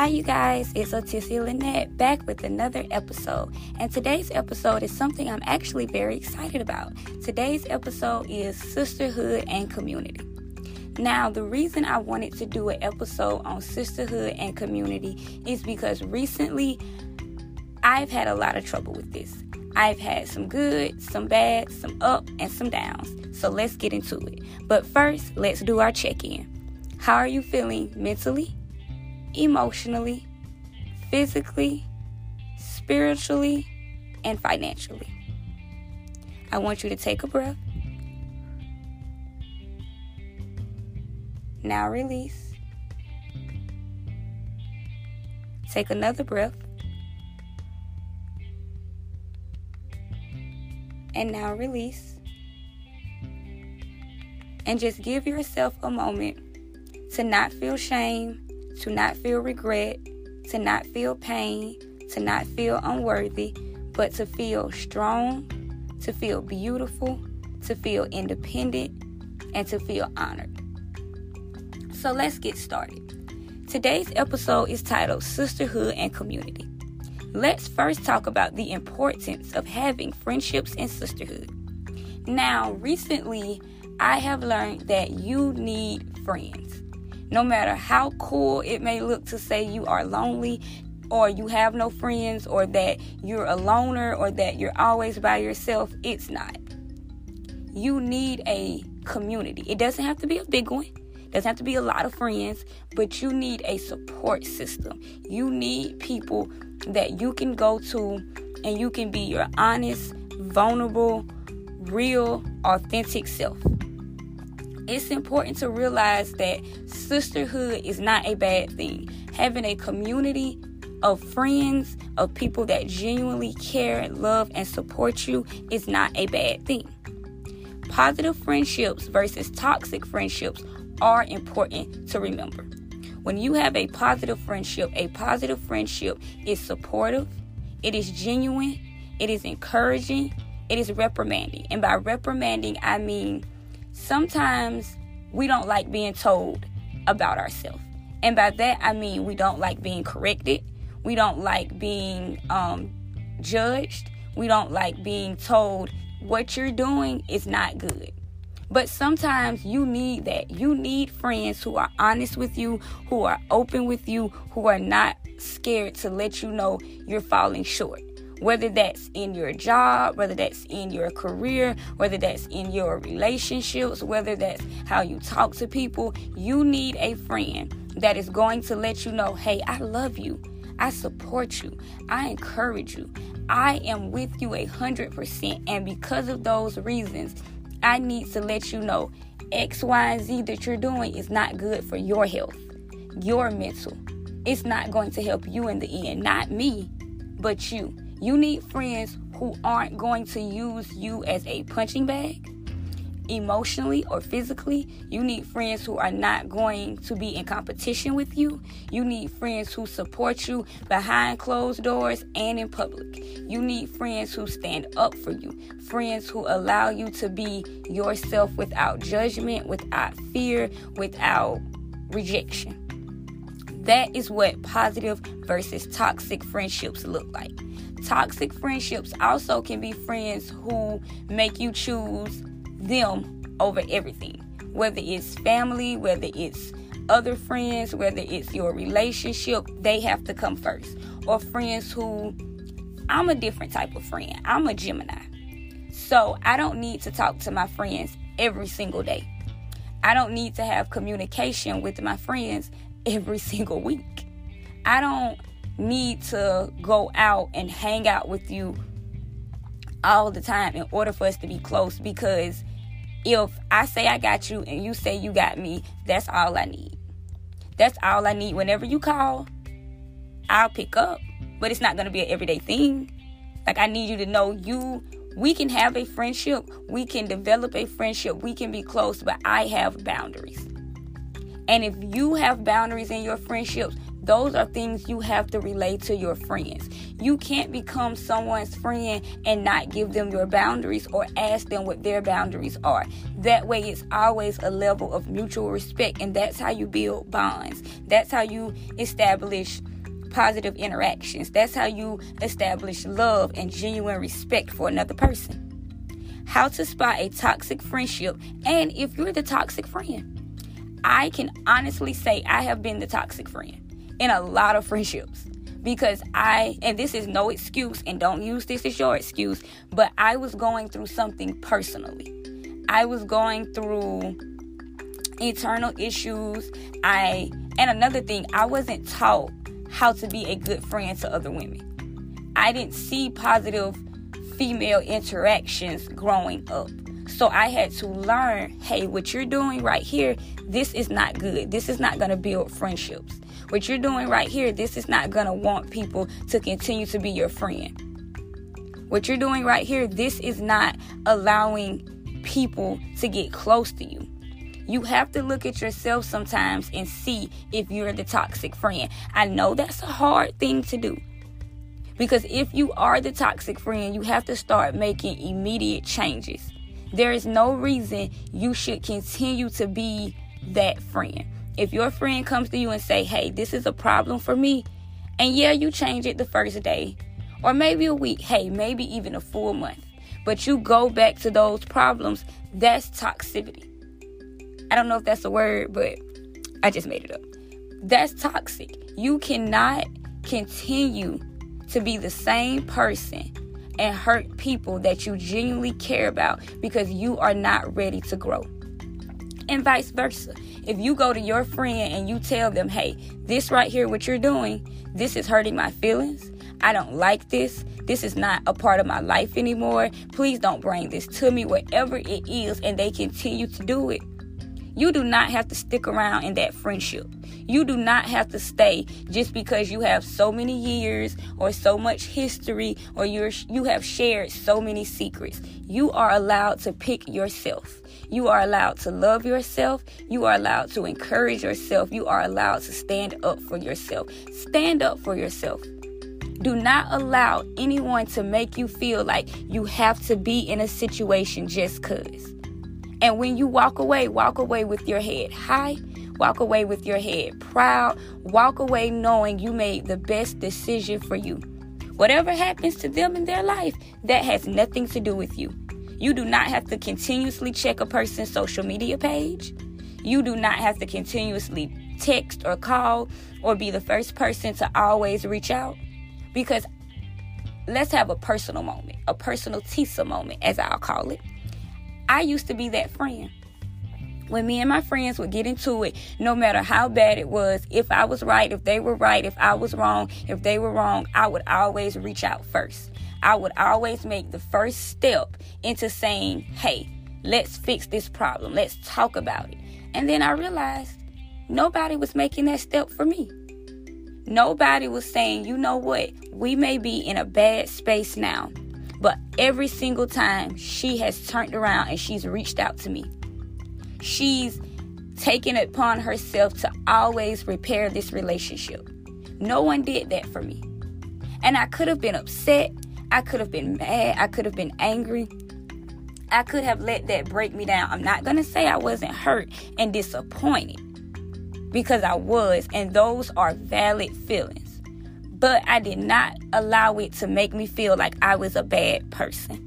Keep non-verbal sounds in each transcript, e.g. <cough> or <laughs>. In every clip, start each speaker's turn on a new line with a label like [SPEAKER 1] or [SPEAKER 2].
[SPEAKER 1] Hi, you guys, it's Otissia Lynette back with another episode. And today's episode is something I'm actually very excited about. Today's episode is sisterhood and community. Now, the reason I wanted to do an episode on sisterhood and community is because recently I've had a lot of trouble with this. I've had some good, some bad, some up, and some downs. So let's get into it. But first, let's do our check in. How are you feeling mentally? Emotionally, physically, spiritually, and financially. I want you to take a breath. Now release. Take another breath. And now release. And just give yourself a moment to not feel shame to not feel regret, to not feel pain, to not feel unworthy, but to feel strong, to feel beautiful, to feel independent, and to feel honored. So let's get started. Today's episode is titled Sisterhood and Community. Let's first talk about the importance of having friendships and sisterhood. Now, recently, I have learned that you need friends. No matter how cool it may look to say you are lonely or you have no friends or that you're a loner or that you're always by yourself, it's not. You need a community. It doesn't have to be a big one. Doesn't have to be a lot of friends, but you need a support system. You need people that you can go to and you can be your honest, vulnerable, real, authentic self it's important to realize that sisterhood is not a bad thing. Having a community of friends, of people that genuinely care, love, and support you is not a bad thing. Positive friendships versus toxic friendships are important to remember. When you have a positive friendship, a positive friendship is supportive, it is genuine, it is encouraging, it is reprimanding. And by reprimanding, I mean sometimes we don't like being told about ourselves. And by that, I mean we don't like being corrected. We don't like being um, judged. We don't like being told what you're doing is not good. But sometimes you need that. You need friends who are honest with you, who are open with you, who are not scared to let you know you're falling short whether that's in your job, whether that's in your career, whether that's in your relationships, whether that's how you talk to people, you need a friend that is going to let you know, hey, I love you. I support you. I encourage you. I am with you a hundred percent. And because of those reasons, I need to let you know X, Y, and Z that you're doing is not good for your health, your mental. It's not going to help you in the end. Not me, but you. You need friends who aren't going to use you as a punching bag emotionally or physically. You need friends who are not going to be in competition with you. You need friends who support you behind closed doors and in public. You need friends who stand up for you, friends who allow you to be yourself without judgment, without fear, without rejection. That is what positive versus toxic friendships look like. Toxic friendships also can be friends who make you choose them over everything, whether it's family, whether it's other friends, whether it's your relationship, they have to come first. Or friends who, I'm a different type of friend, I'm a Gemini. So I don't need to talk to my friends every single day. I don't need to have communication with my friends every <laughs> single week. I don't need to go out and hang out with you all the time in order for us to be close because if I say I got you and you say you got me, that's all I need. That's all I need. Whenever you call, I'll pick up. But it's not going to be an everyday thing. Like, I need you to know you, we can have a friendship, we can develop a friendship, we can be close, but I have boundaries. And if you have boundaries in your friendships, those are things you have to relay to your friends. You can't become someone's friend and not give them your boundaries or ask them what their boundaries are. That way, it's always a level of mutual respect, and that's how you build bonds. That's how you establish positive interactions. That's how you establish love and genuine respect for another person. How to spot a toxic friendship, and if you're the toxic friend. I can honestly say I have been the toxic friend in a lot of friendships because I, and this is no excuse, and don't use this as your excuse, but I was going through something personally. I was going through internal issues. I, and another thing, I wasn't taught how to be a good friend to other women. I didn't see positive female interactions growing up. So I had to learn hey, what you're doing right here, this is not good. This is not going to build friendships. What you're doing right here, this is not going to want people to continue to be your friend. What you're doing right here, this is not allowing people to get close to you. You have to look at yourself sometimes and see if you're the toxic friend. I know that's a hard thing to do. Because if you are the toxic friend, you have to start making immediate changes. There is no reason you should continue to be that friend. If your friend comes to you and say, "Hey, this is a problem for me," and yeah, you change it the first day, or maybe a week, hey, maybe even a full month, but you go back to those problems, that's toxicity. I don't know if that's a word, but I just made it up. That's toxic. You cannot continue to be the same person and hurt people that you genuinely care about because you are not ready to grow. And vice versa. If you go to your friend and you tell them, hey, this right here, what you're doing, this is hurting my feelings. I don't like this. This is not a part of my life anymore. Please don't bring this to me, whatever it is, and they continue to do it. You do not have to stick around in that friendship. You do not have to stay just because you have so many years or so much history or you're you have shared so many secrets. You are allowed to pick yourself. You are allowed to love yourself. You are allowed to encourage yourself. You are allowed to stand up for yourself. Stand up for yourself. Do not allow anyone to make you feel like you have to be in a situation just cuz. And when you walk away, walk away with your head high, walk away with your head proud, walk away knowing you made the best decision for you. Whatever happens to them in their life, that has nothing to do with you. You do not have to continuously check a person's social media page. You do not have to continuously text or call or be the first person to always reach out. Because let's have a personal moment, a personal Tisa moment, as I'll call it. I used to be that friend. When me and my friends would get into it, no matter how bad it was, if I was right, if they were right, if I was wrong, if they were wrong, I would always reach out first. I would always make the first step into saying, hey, let's fix this problem. Let's talk about it. And then I realized nobody was making that step for me. Nobody was saying, you know what, we may be in a bad space now, but every single time she has turned around and she's reached out to me, she's taken upon herself to always repair this relationship. No one did that for me. And I could have been upset. I could have been mad. I could have been angry. I could have let that break me down. I'm not going to say I wasn't hurt and disappointed because I was, and those are valid feelings but I did not allow it to make me feel like I was a bad person.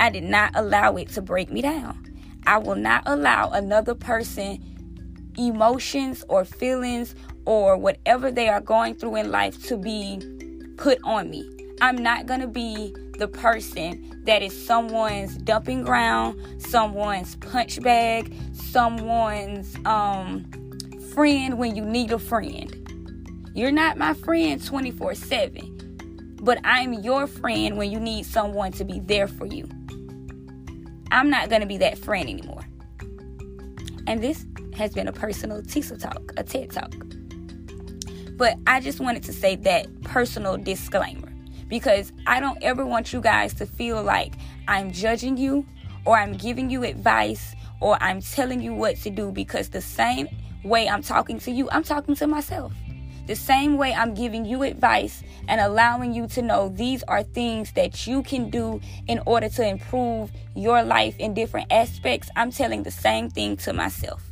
[SPEAKER 1] I did not allow it to break me down. I will not allow another person emotions or feelings or whatever they are going through in life to be put on me. I'm not going to be the person that is someone's dumping ground, someone's punch bag, someone's um friend when you need a friend. You're not my friend 24 7, but I'm your friend when you need someone to be there for you. I'm not going to be that friend anymore. And this has been a personal TISA talk, a TED talk. But I just wanted to say that personal disclaimer because I don't ever want you guys to feel like I'm judging you or I'm giving you advice or I'm telling you what to do because the same way I'm talking to you, I'm talking to myself. The same way I'm giving you advice and allowing you to know these are things that you can do in order to improve your life in different aspects, I'm telling the same thing to myself.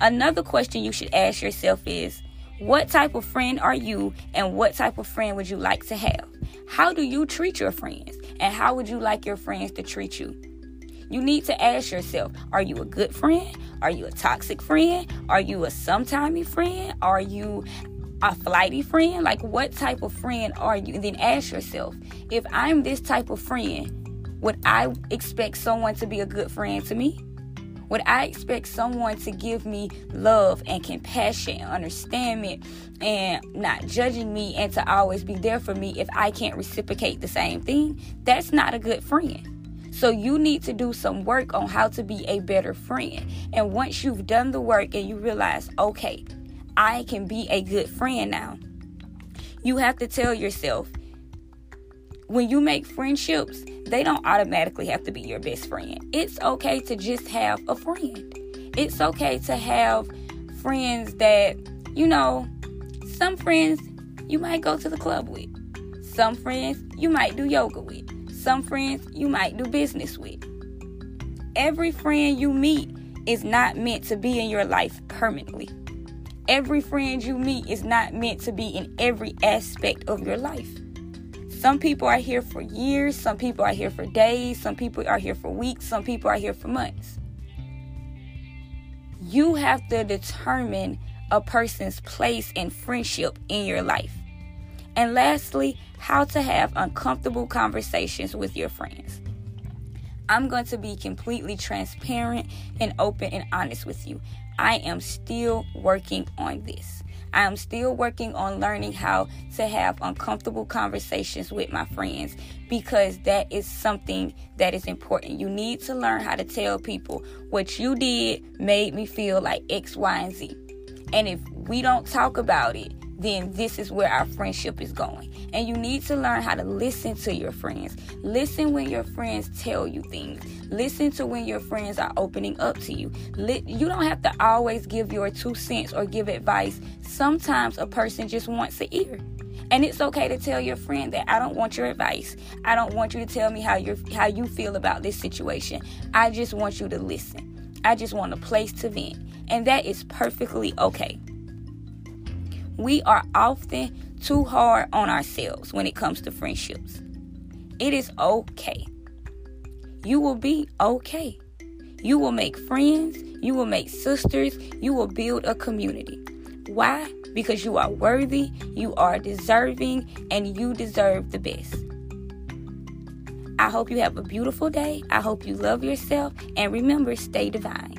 [SPEAKER 1] Another question you should ask yourself is what type of friend are you and what type of friend would you like to have? How do you treat your friends and how would you like your friends to treat you? You need to ask yourself Are you a good friend? Are you a toxic friend? Are you a sometimey friend? Are you a flighty friend? Like, what type of friend are you? And then ask yourself If I'm this type of friend, would I expect someone to be a good friend to me? Would I expect someone to give me love and compassion and understanding and not judging me and to always be there for me if I can't reciprocate the same thing? That's not a good friend. So you need to do some work on how to be a better friend. And once you've done the work and you realize, okay, I can be a good friend now, you have to tell yourself when you make friendships, they don't automatically have to be your best friend. It's okay to just have a friend. It's okay to have friends that, you know, some friends you might go to the club with, some friends you might do yoga with. Some friends you might do business with. Every friend you meet is not meant to be in your life permanently. Every friend you meet is not meant to be in every aspect of your life. Some people are here for years, some people are here for days, some people are here for weeks, some people are here for months. You have to determine a person's place in friendship in your life. And lastly, how to have uncomfortable conversations with your friends. I'm going to be completely transparent and open and honest with you. I am still working on this. I am still working on learning how to have uncomfortable conversations with my friends because that is something that is important. You need to learn how to tell people what you did made me feel like X, Y, and Z. And if we don't talk about it, then this is where our friendship is going. And you need to learn how to listen to your friends. Listen when your friends tell you things. Listen to when your friends are opening up to you. You don't have to always give your two cents or give advice. Sometimes a person just wants to ear. And it's okay to tell your friend that I don't want your advice. I don't want you to tell me how you how you feel about this situation. I just want you to listen. I just want a place to vent. And that is perfectly okay. We are often too hard on ourselves when it comes to friendships. It is okay. You will be okay. You will make friends, you will make sisters, you will build a community. Why? Because you are worthy, you are deserving, and you deserve the best. I hope you have a beautiful day. I hope you love yourself, and remember, stay divine.